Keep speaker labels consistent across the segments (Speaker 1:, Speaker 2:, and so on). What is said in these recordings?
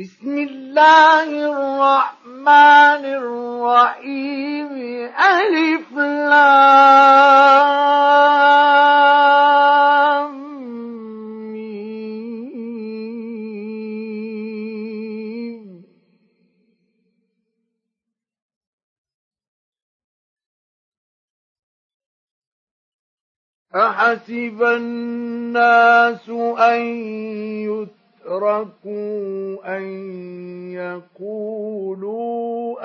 Speaker 1: بسم الله الرحمن الرحيم ألف لام ميم أحسب الناس أن يت أشركوا أن يقولوا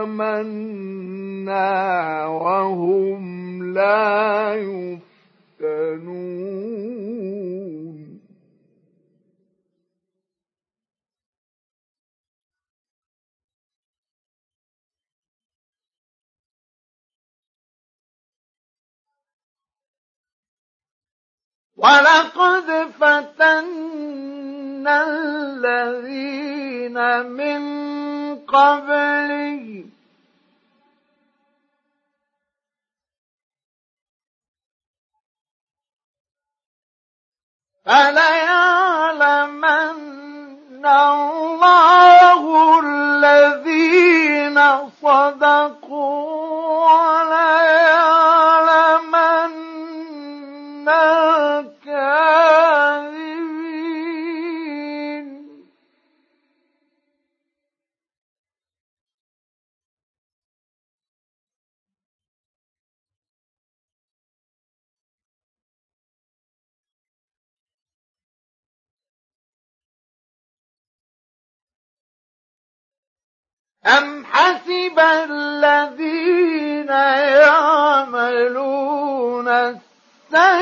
Speaker 1: آمنا وهم لا يفتنون ولقد فتنا إن الذين من قبلهم فليعلمن الله الذين صدقوا وليعلمن أم حسب الذين يعملون السيئات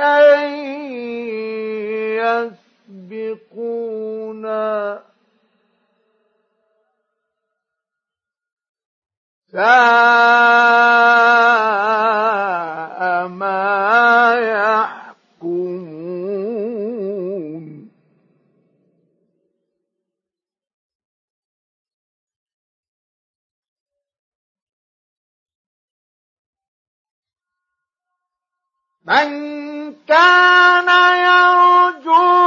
Speaker 1: أن يسبقونا سَاءَ من كان يرجو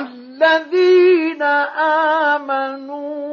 Speaker 1: والذين آمنوا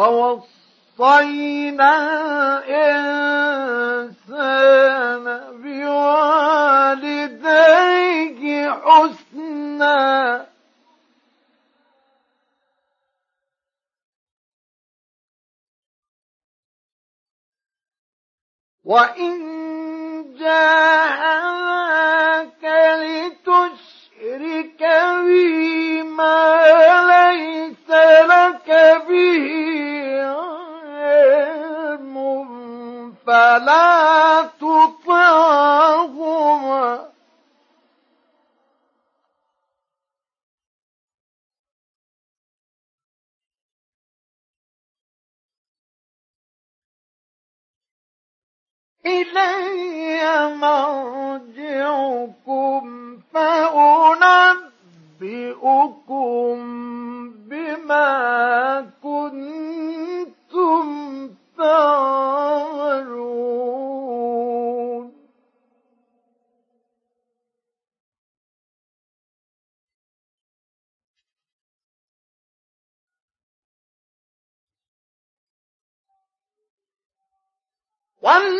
Speaker 1: ووصينا الإنسان بوالديه حسنا وإن جاءك لتشرك اركبي ما ليس لك به علم فلا تطعه إلي مرجعكم فأنبئكم بما كنتم تعملون والله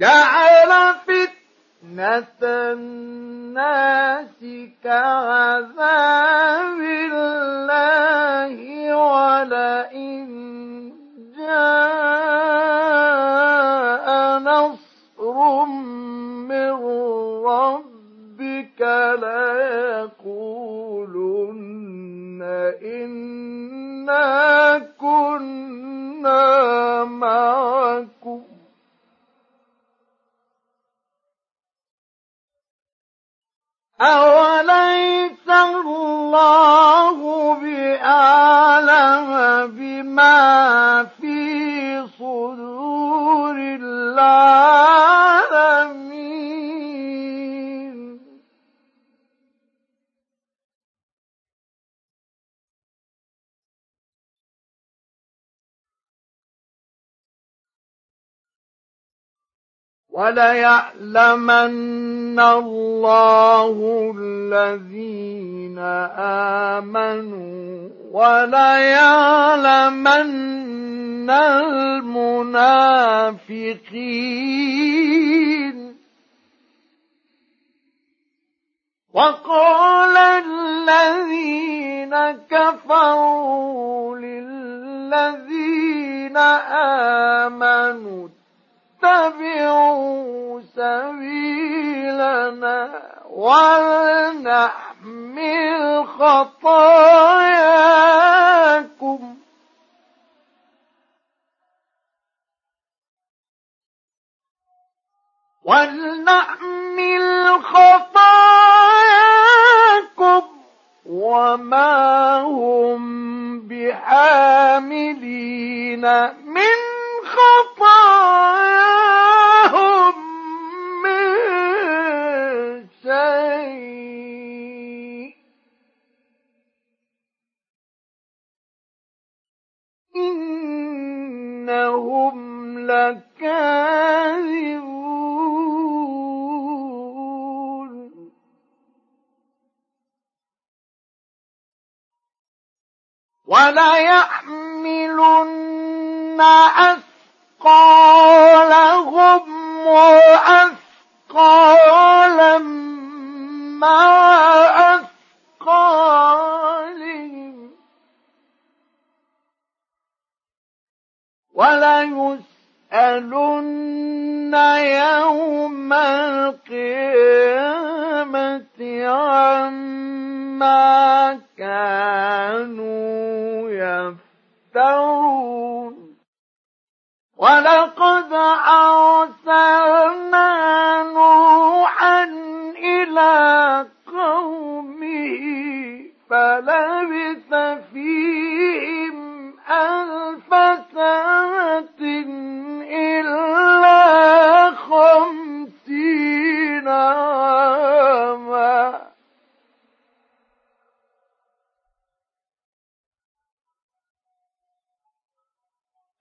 Speaker 1: جعل فتنة الناس كعذاب الله ولئن جاء نصر من ربك ليقولن إنا كنا أوليس الله بأعلم بما في صدور الله وليعلمن الله الذين آمنوا وليعلمن المنافقين وقال الذين كفروا للذين آمنوا اتبعوا سبيلنا ولنحمل خطاياكم ولنحمل خطاياكم وما هم بحاملين من خطاياكم إنهم لكاذبون وليحملن أثقالهم وأثقالا مع وليسألن يوم القيامة عما كانوا يفترون ولقد أرسلنا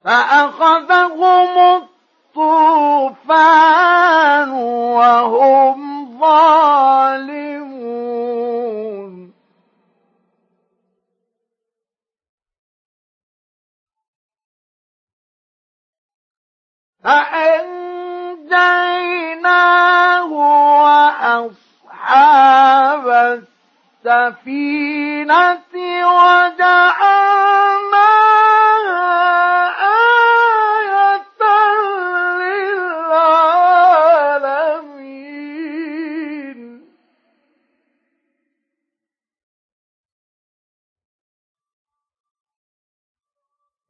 Speaker 1: فأخذهم الطوفان وهم ظالمون فأنجيناه وأصحاب السفينة وجعلناه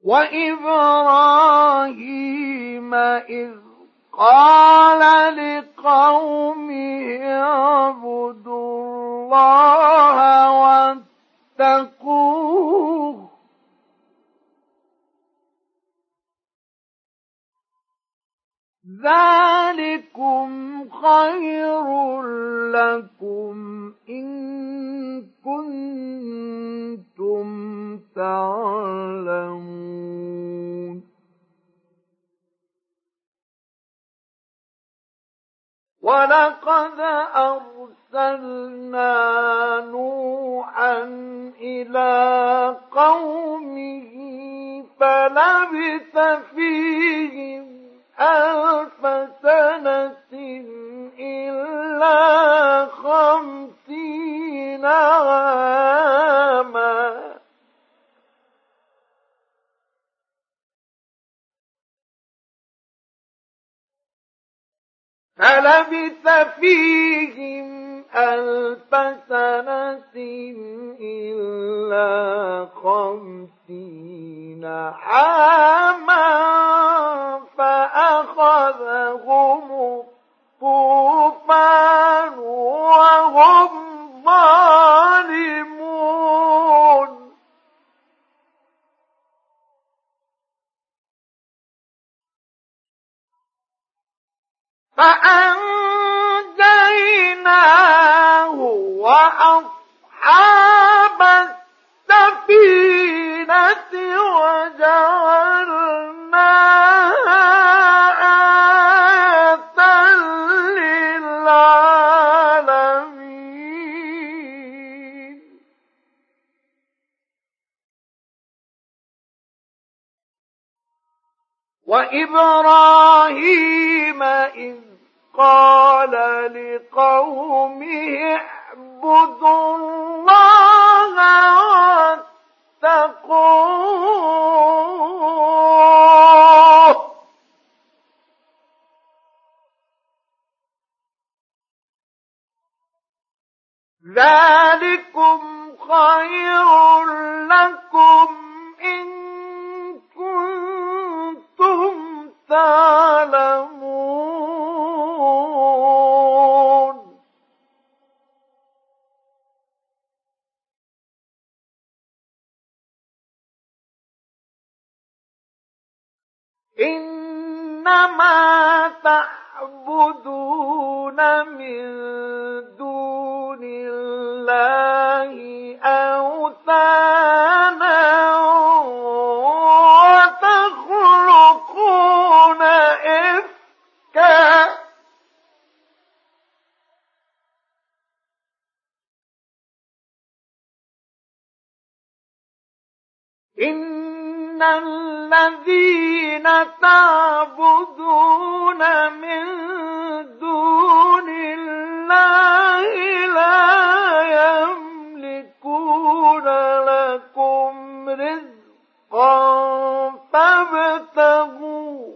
Speaker 1: وإبراهيم إذ قال لقومه اعبدوا الله واتقوه ذلكم خير لكم إن كنتم تعلمون ولقد أرسلنا نوحا إلى قومه فلبث فيهم ألف سنة إلا خمسين عاما فلبث فيهم ألف سنة إلا خمسين عاما فأخذهم الطوفان وهم ظالمون فأنجيناه وأصحاب السفينة وجعلنا آية للعالمين وإبراهيم إذ قال لقومه اعبدوا الله واتقوه ذلكم خير لكم إن كنتم تعلمون إنما تعبدون من دون الله أوثانا وتخلقون إفكا إن إن الذين تعبدون من دون الله لا يملكون لكم رزقا فابتغوا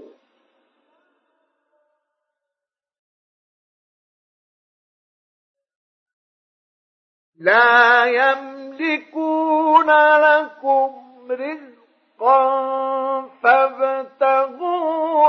Speaker 1: لا يملكون لكم رزقا فابتغوا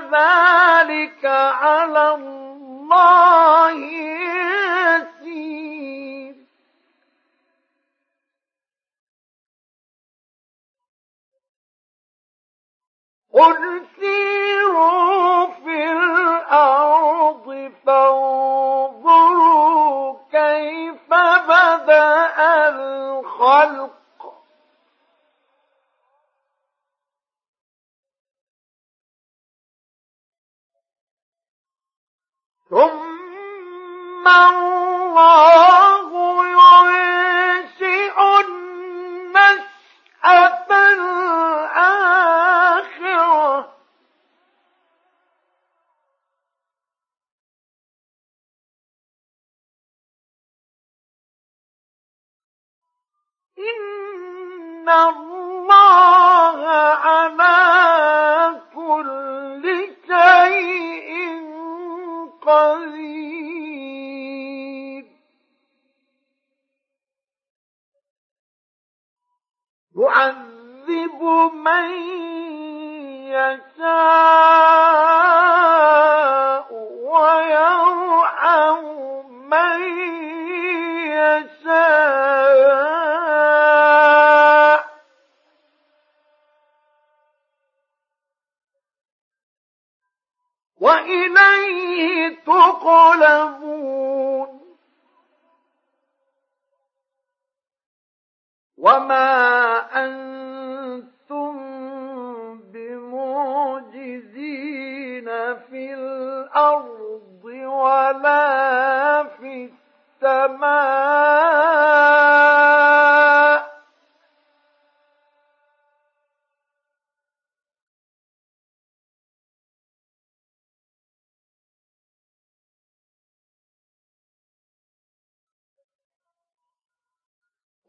Speaker 1: ذلك على الله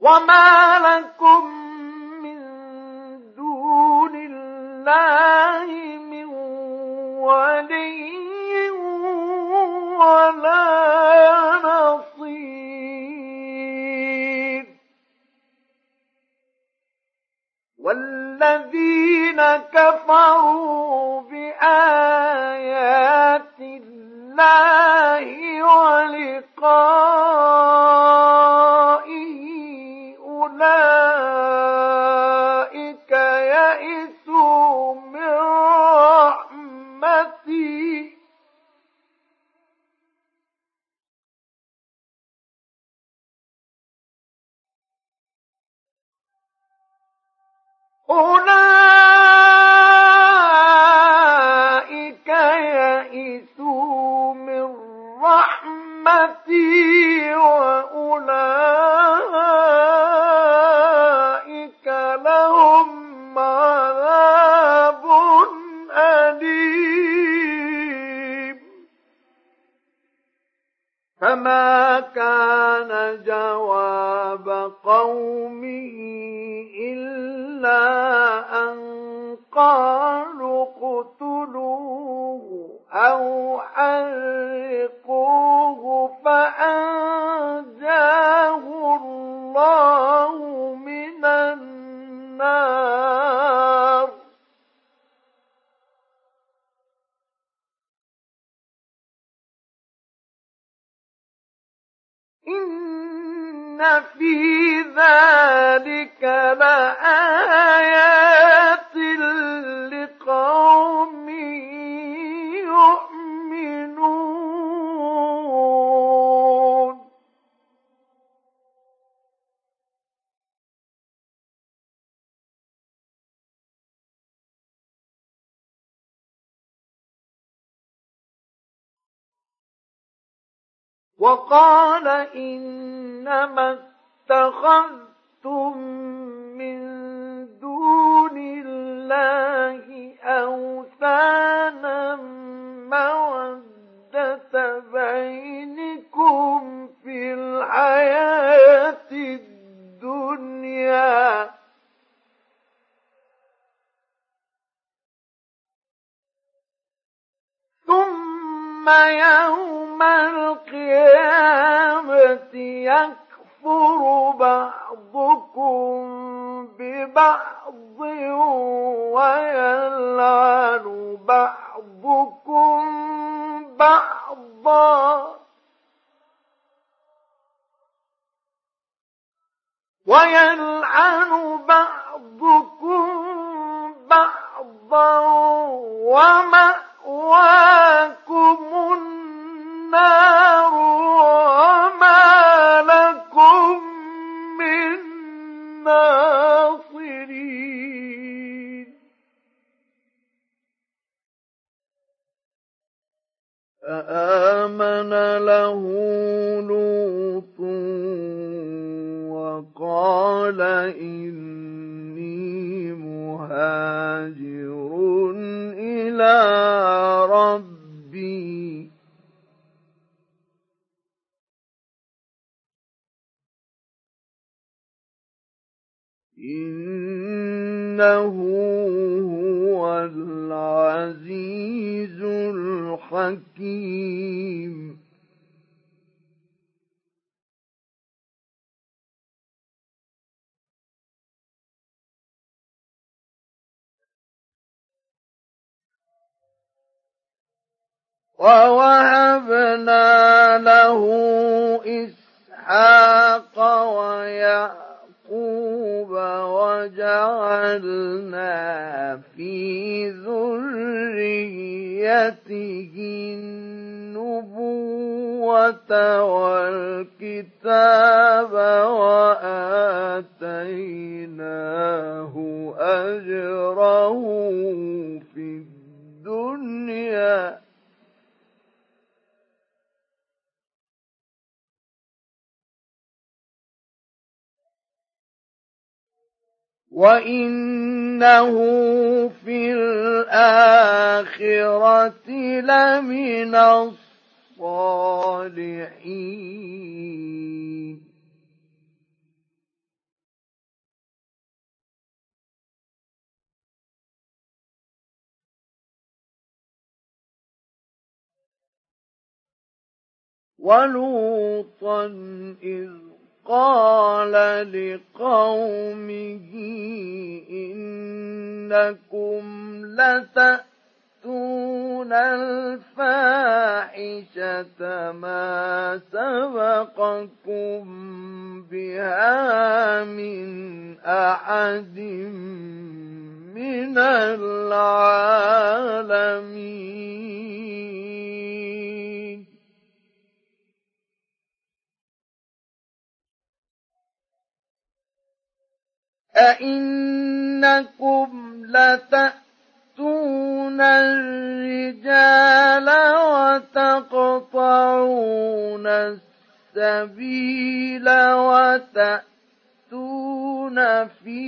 Speaker 1: وما لكم من دون الله ذلك لآيات لقوم يؤمنون وقال إنما اتخذتم من دون الله أوثانا مودة بينكم في الحياة الدنيا ثم يوم القيامة يكون يكفر بعضكم ببعض ويلعن بعضكم بعضا ويلعن بعضكم بعضا ومأواكم النار وما فآمن له لوط وقال إني مهاجر إلى ربي إنه هو العزيز الحكيم ووهبنا له إسحاق ويعقوب يعقوب وجعلنا في ذريته النبوة والكتاب وآتيناه أجره في الدنيا وانه في الاخره لمن الصالحين ولوطا اذ قال لقومه إنكم لتأتون الفاحشة ما سبقكم بها من أحد من العالمين أئنكم لتأتون الرجال وتقطعون السبيل وتأتون في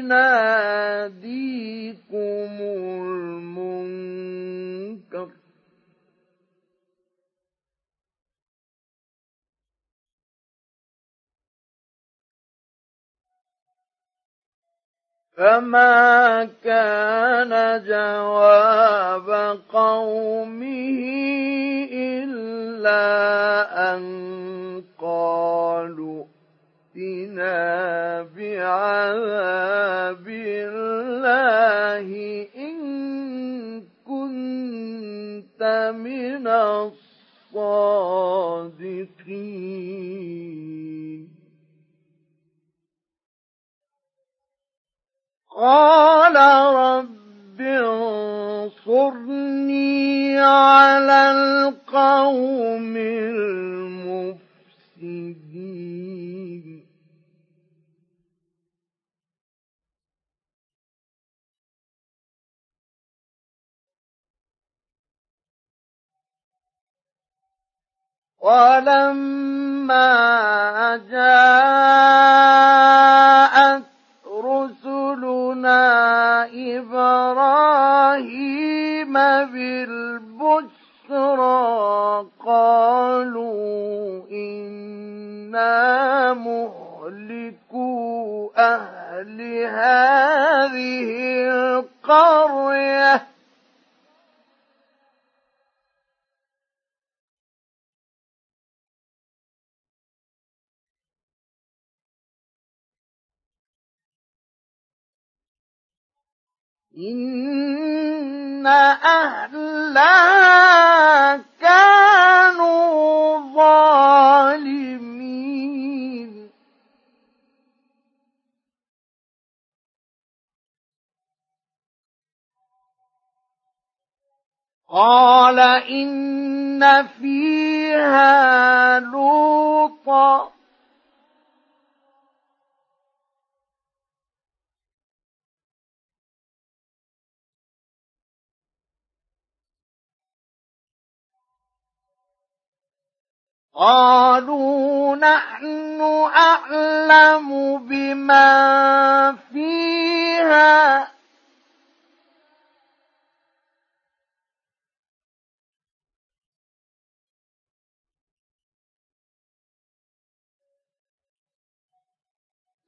Speaker 1: ناديكم المنكر فما كان جواب قومه إلا أن قالوا ائتنا بعذاب الله إن كنت من الصادقين قال رب انصرني على القوم المفسدين ولما جاءت رسلنا إبراهيم بالبشرى قالوا إنا مهلكوا أهل هذه القرية إن أهلها كانوا ظالمين قال إن فيها لوطا قالوا نحن اعلم بما فيها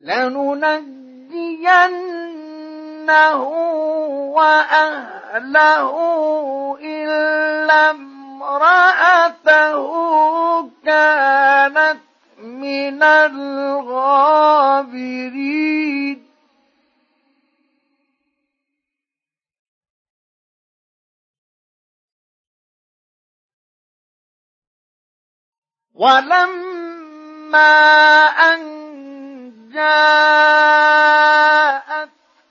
Speaker 1: لننجينه واهله الا امرأته كانت من الغابرين ولما أن جاءت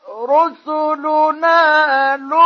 Speaker 1: رسلنا لو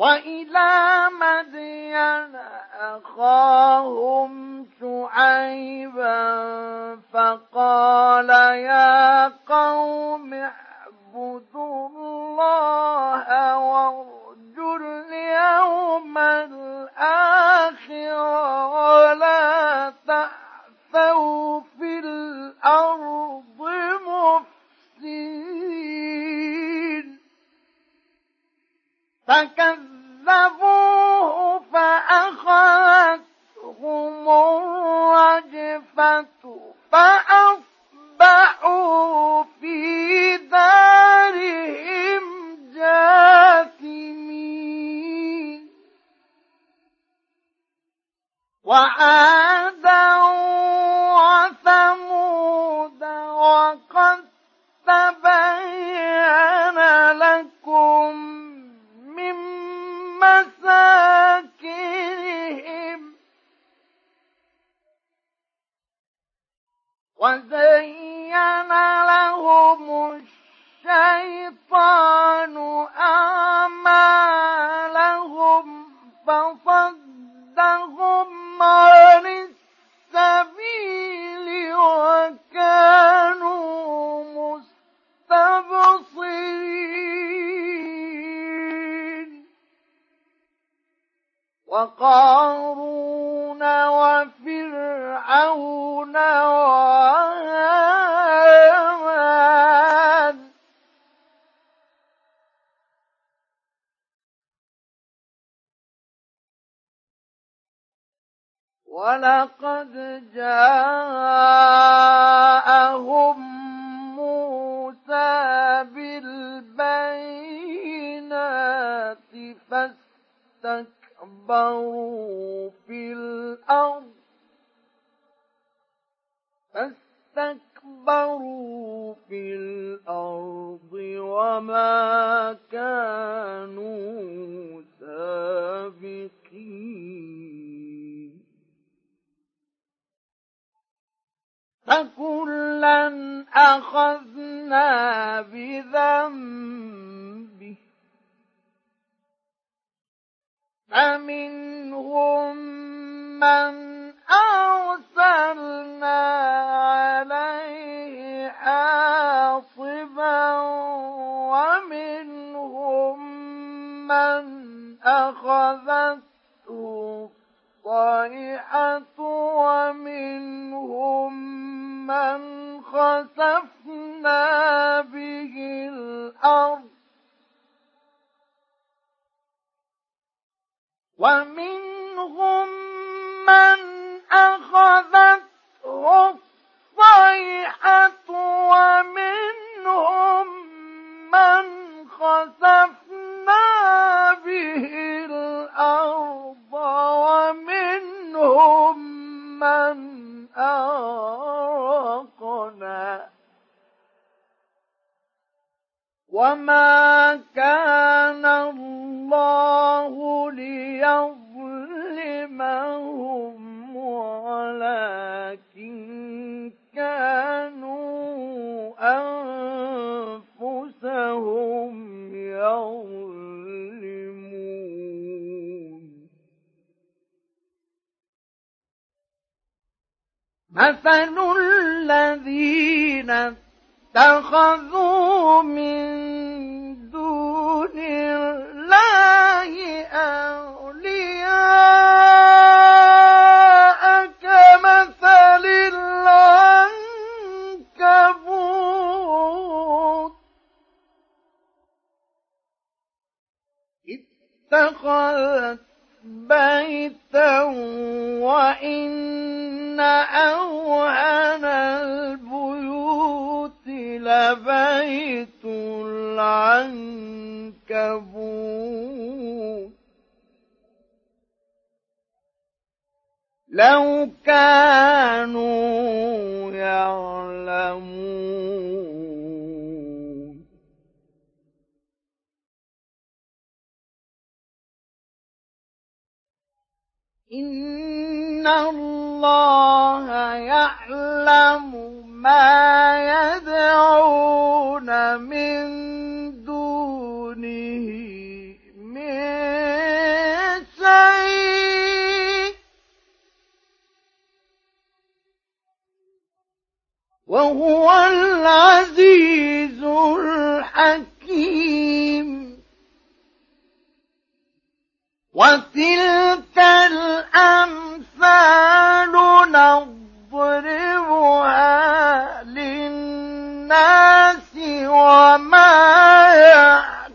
Speaker 1: وإلى مدين أخاهم شعيبا فقال يا قوم اعبدوا الله وارجوا اليوم الآخر ولا تأثوا في الأرض فكذبوه فأخذتهم الرجفة فأصبحوا في دارهم جاثمين وآل مثل الذين اتخذوا من دون الله أولياء كمثل العنكبوت اتخذت بيتا وإن أوهن البيوت لبيت العنكبوت لو كانوا يعلمون إن الله الله يعلم ما يدعون من دونه من شيء وهو العزيز الحكيم وتلك الأمثال نضربها للناس وما يعقلها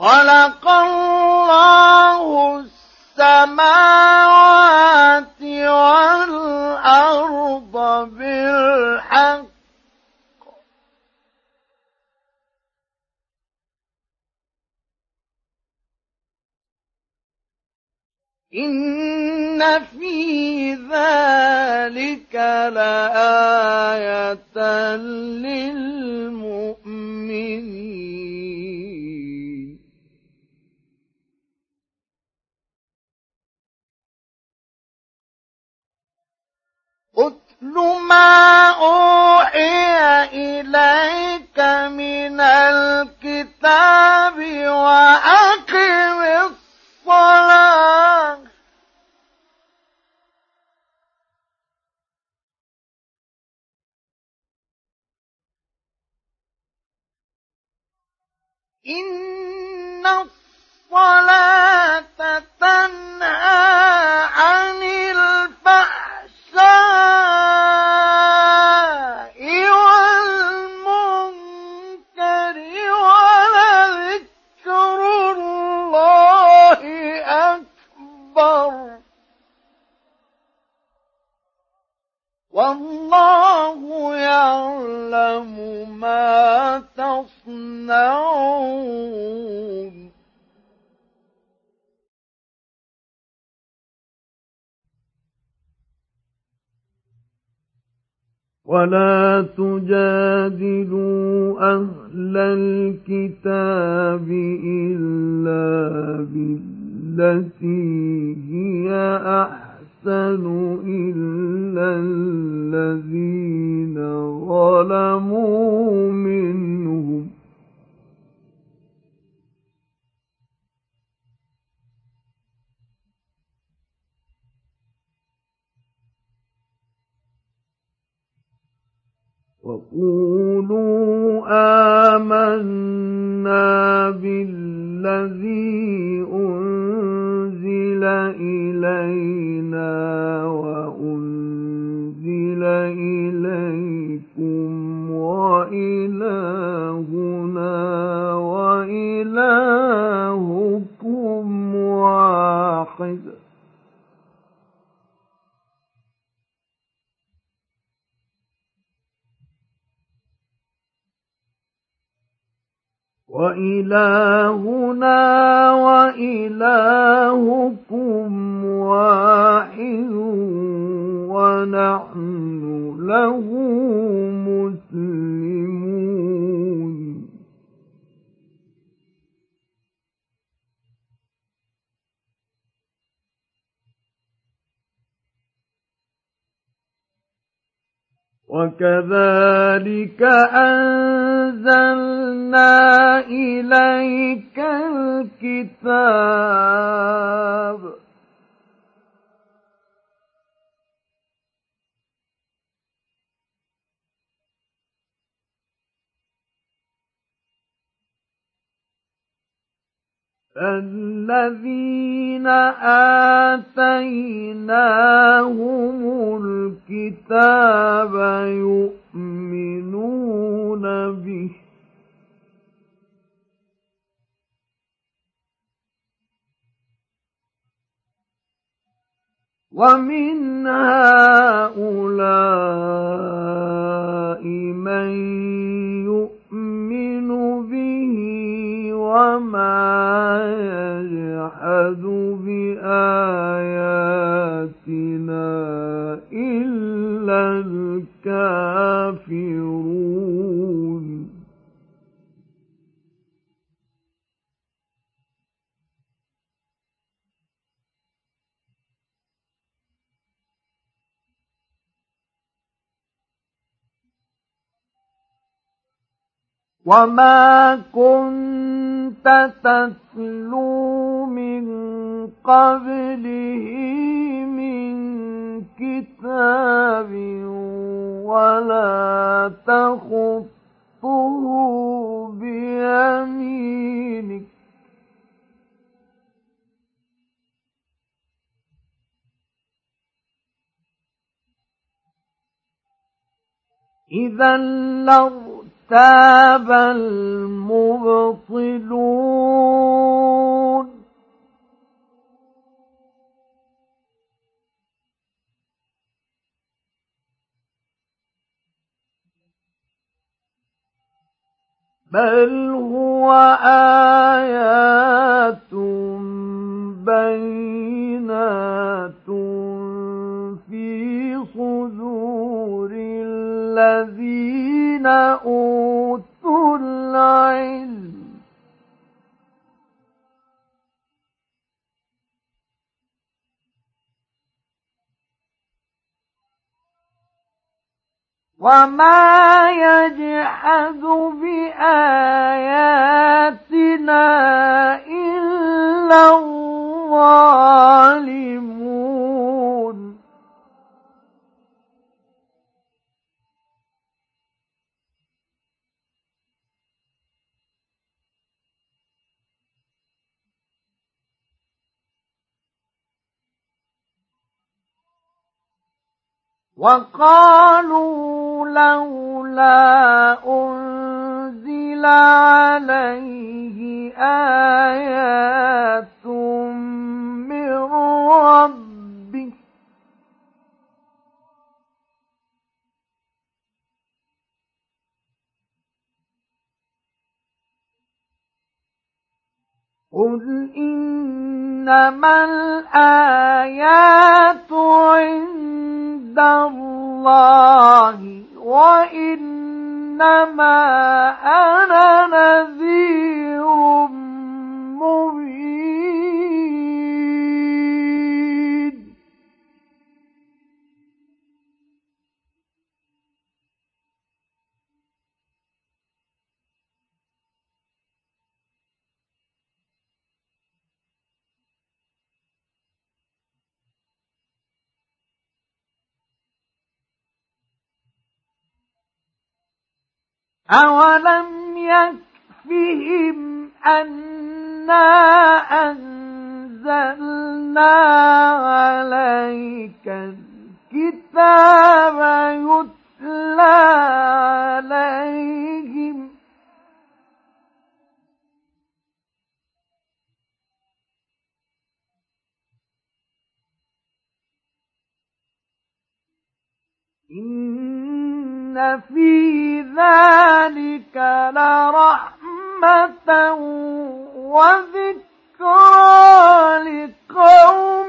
Speaker 1: خلق الله السماوات والأرض بالحق إن في ذلك لآية للمؤمنين واتل ما أوحي إليك من الكتاب وأقم الصلاة إن الصلاة تنهى والله يعلم ما تصنعون ولا تجادلوا أهل الكتاب إلا بالتي هي أحسن إلا وكذلك أنزلنا إليك الكتاب الذين آتيناهم الكتاب يؤمنون به ومن هؤلاء يجحد بآياتنا إلا الكافرون وما كنت تتلو من قبله من كتاب ولا تخطه بيمينك إذا لو تاب المبطلون بل هو آيات بينات في صدور الذين أوتوا العلم وما يجحد بآياتنا إلا الله الظالمون وقالوا لولا أنزل عليه آيات ربه قل إنما الآيات عند الله وإنما أنا نذير مبين أولم يكفهم أنا أنزلنا عليك الكتاب يتلى عليهم إن إن في ذلك لرحمة وذكرى لقوم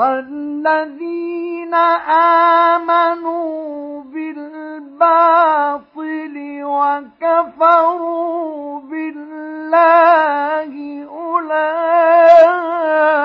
Speaker 1: والذين آمنوا بالباطل وكفروا بالله أولئك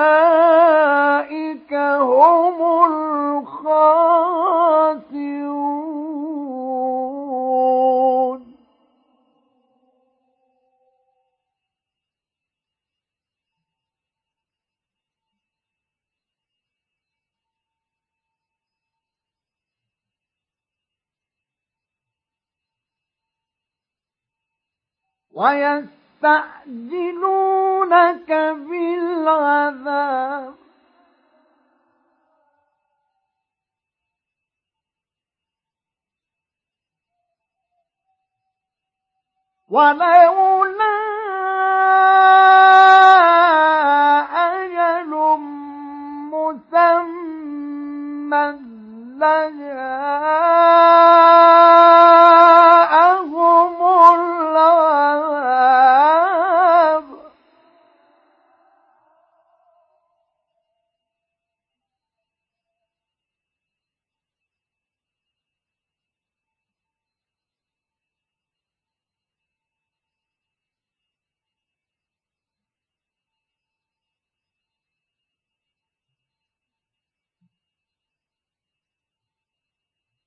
Speaker 1: ويستعجلونك بالعذاب ولولا أجل مسمى لجاء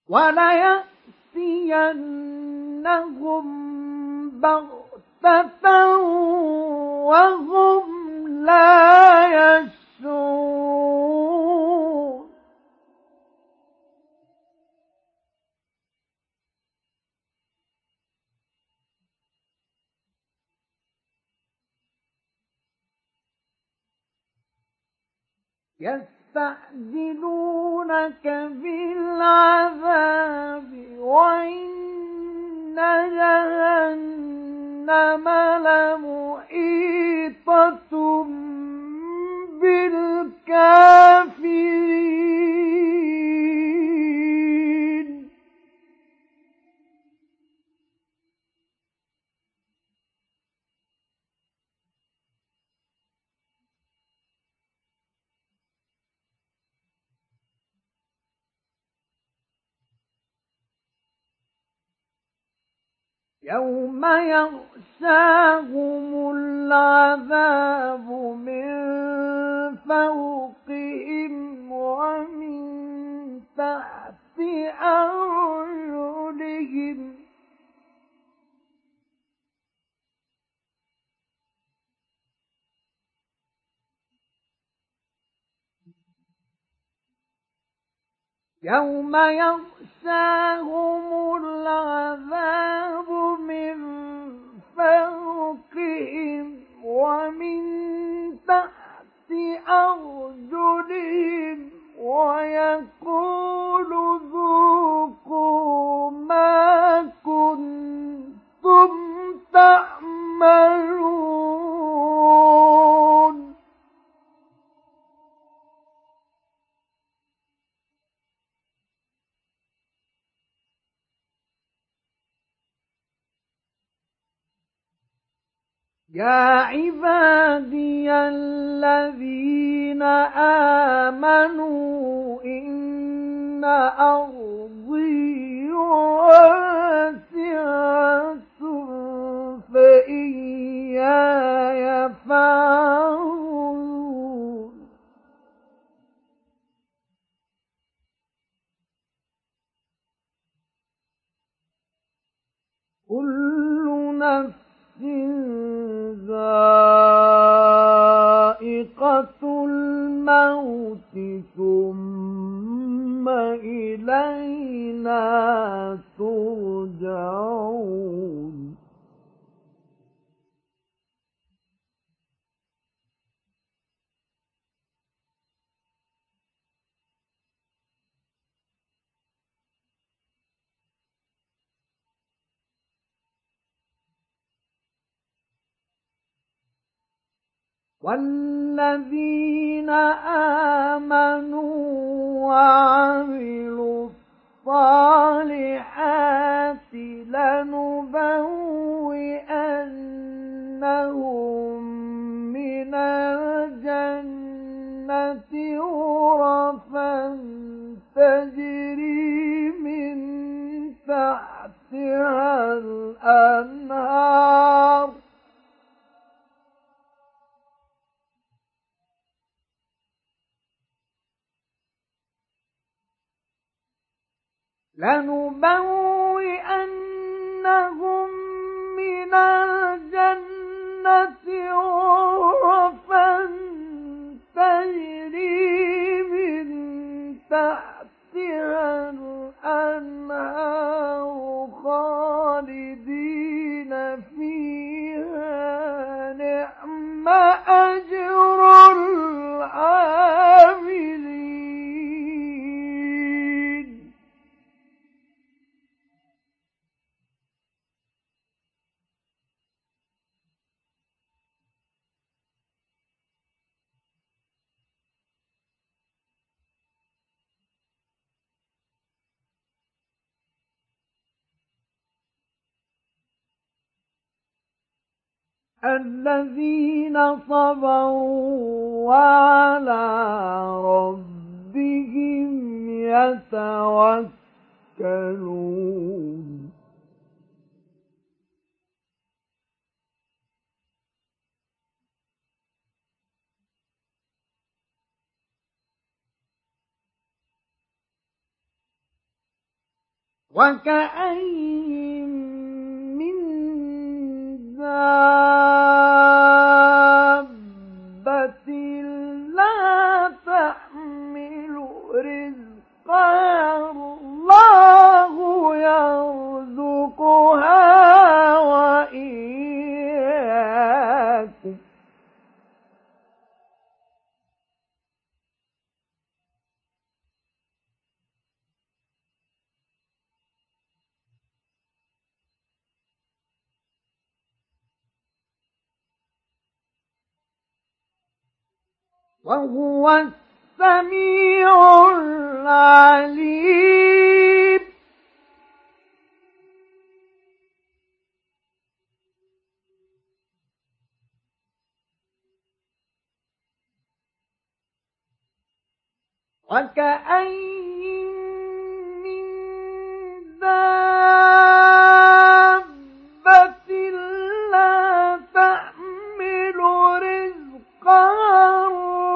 Speaker 1: وليأتينهم بغتة وهم لا يشعرون يس يستعجلونك بالعذاب وإن جهنم لمحيطة بالكافرين يوم يغشاهم العذاب من فوقهم ومن تحت أرجلهم يوم يغشاهم مساهم العذاب من فوقهم ومن تحت أرجلهم ويقول ذوقوا ما كنتم تعملون يا عبادي الذين آمنوا إن أرضي واسعة فإياي فاعبدون كل نفس ذائقة الموت ثم إلينا ترجعون والذين آمنوا وعملوا الصالحات لنبوئنهم من الجنة غرفا تجري من تحتها الأنهار لنبوئنهم من الجنة غرفا تجري من تحتها الأنهار خالدين فيها نعم أجر العاملين الذين صبروا وعلى ربهم يتوكلون وكأين دابة لا تحمل رزقها الله يرزقها وإياها وهو السميع العليم وكأين من دابة لا تحمل رزقها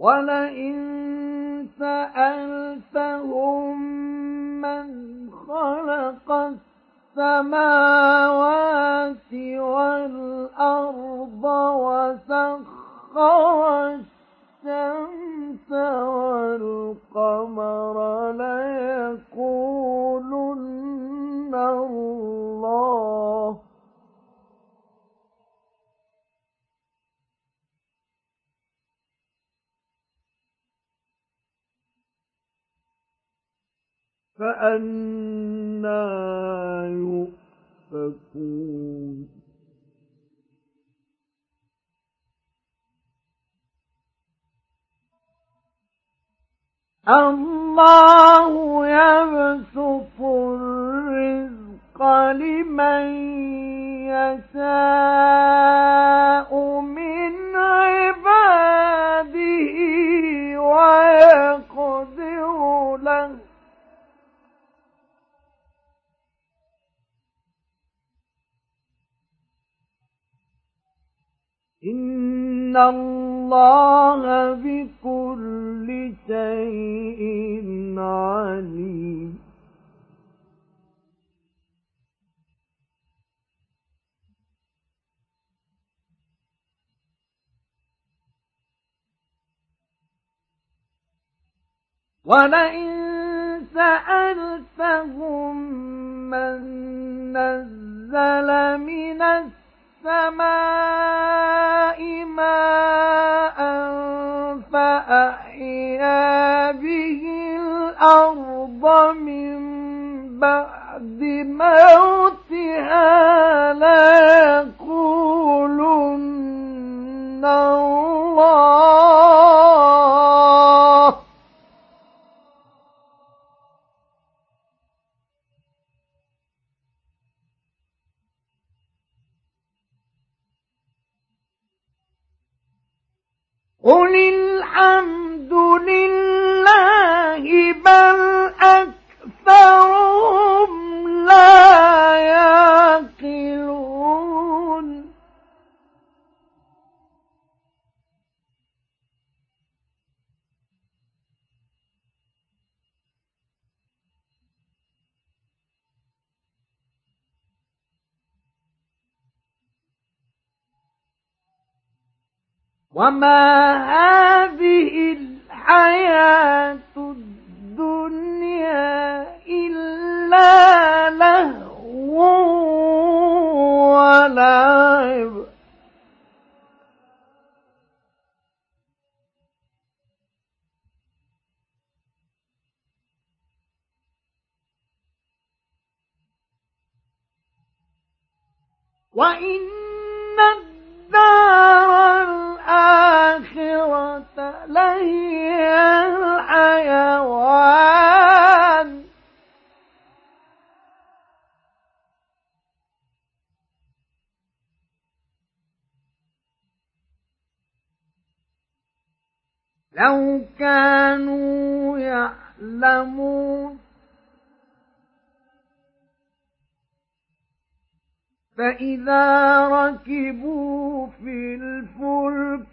Speaker 1: ولئن سألتهم من خلق السماوات والأرض وسخر الشمس والقمر ليقولن الله فأنا يؤفكون الله يبسط الرزق لمن يشاء من عباده ويقدر له إن الله بكل شيء عليم ولئن سألتهم من نزل من السماء السَّمَاءِ مَاءً فَأَحْيَا بِهِ الْأَرْضَ مِنْ بَعْدِ مَوْتِهَا لَيَقُولُنَّ اللَّهُ قل الحمد لله بل أكثرهم لا يعلمون وما هذه الحياة الدنيا إلا لهو ولعب وإن الدار الآخرة لهي الحيوان لو كانوا يعلمون فإذا ركبوا في الفلك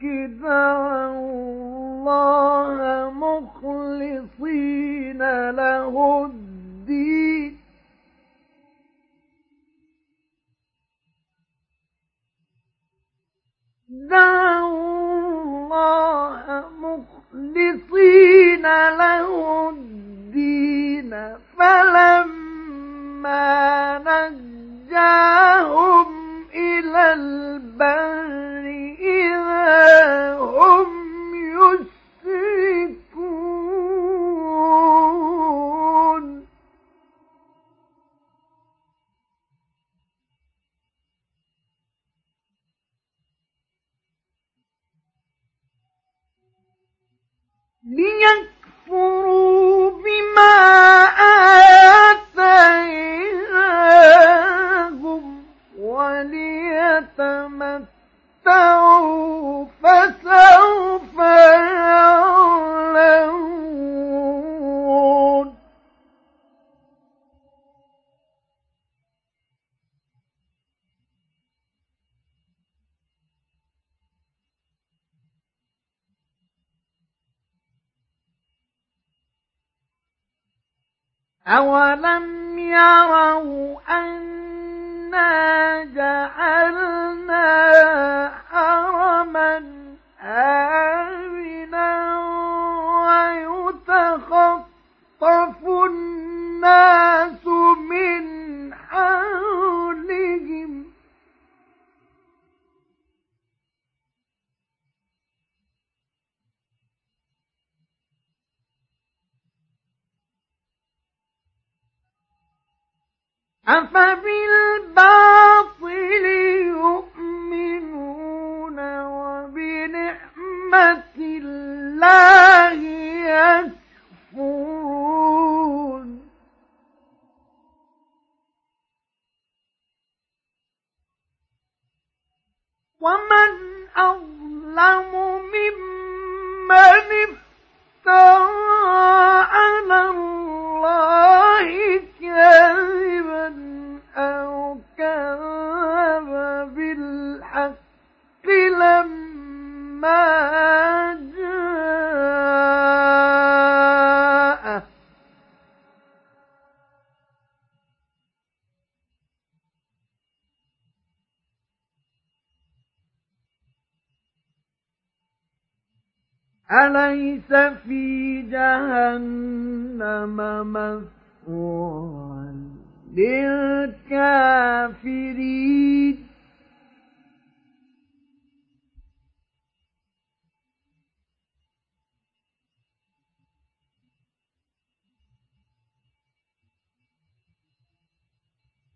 Speaker 1: أفبال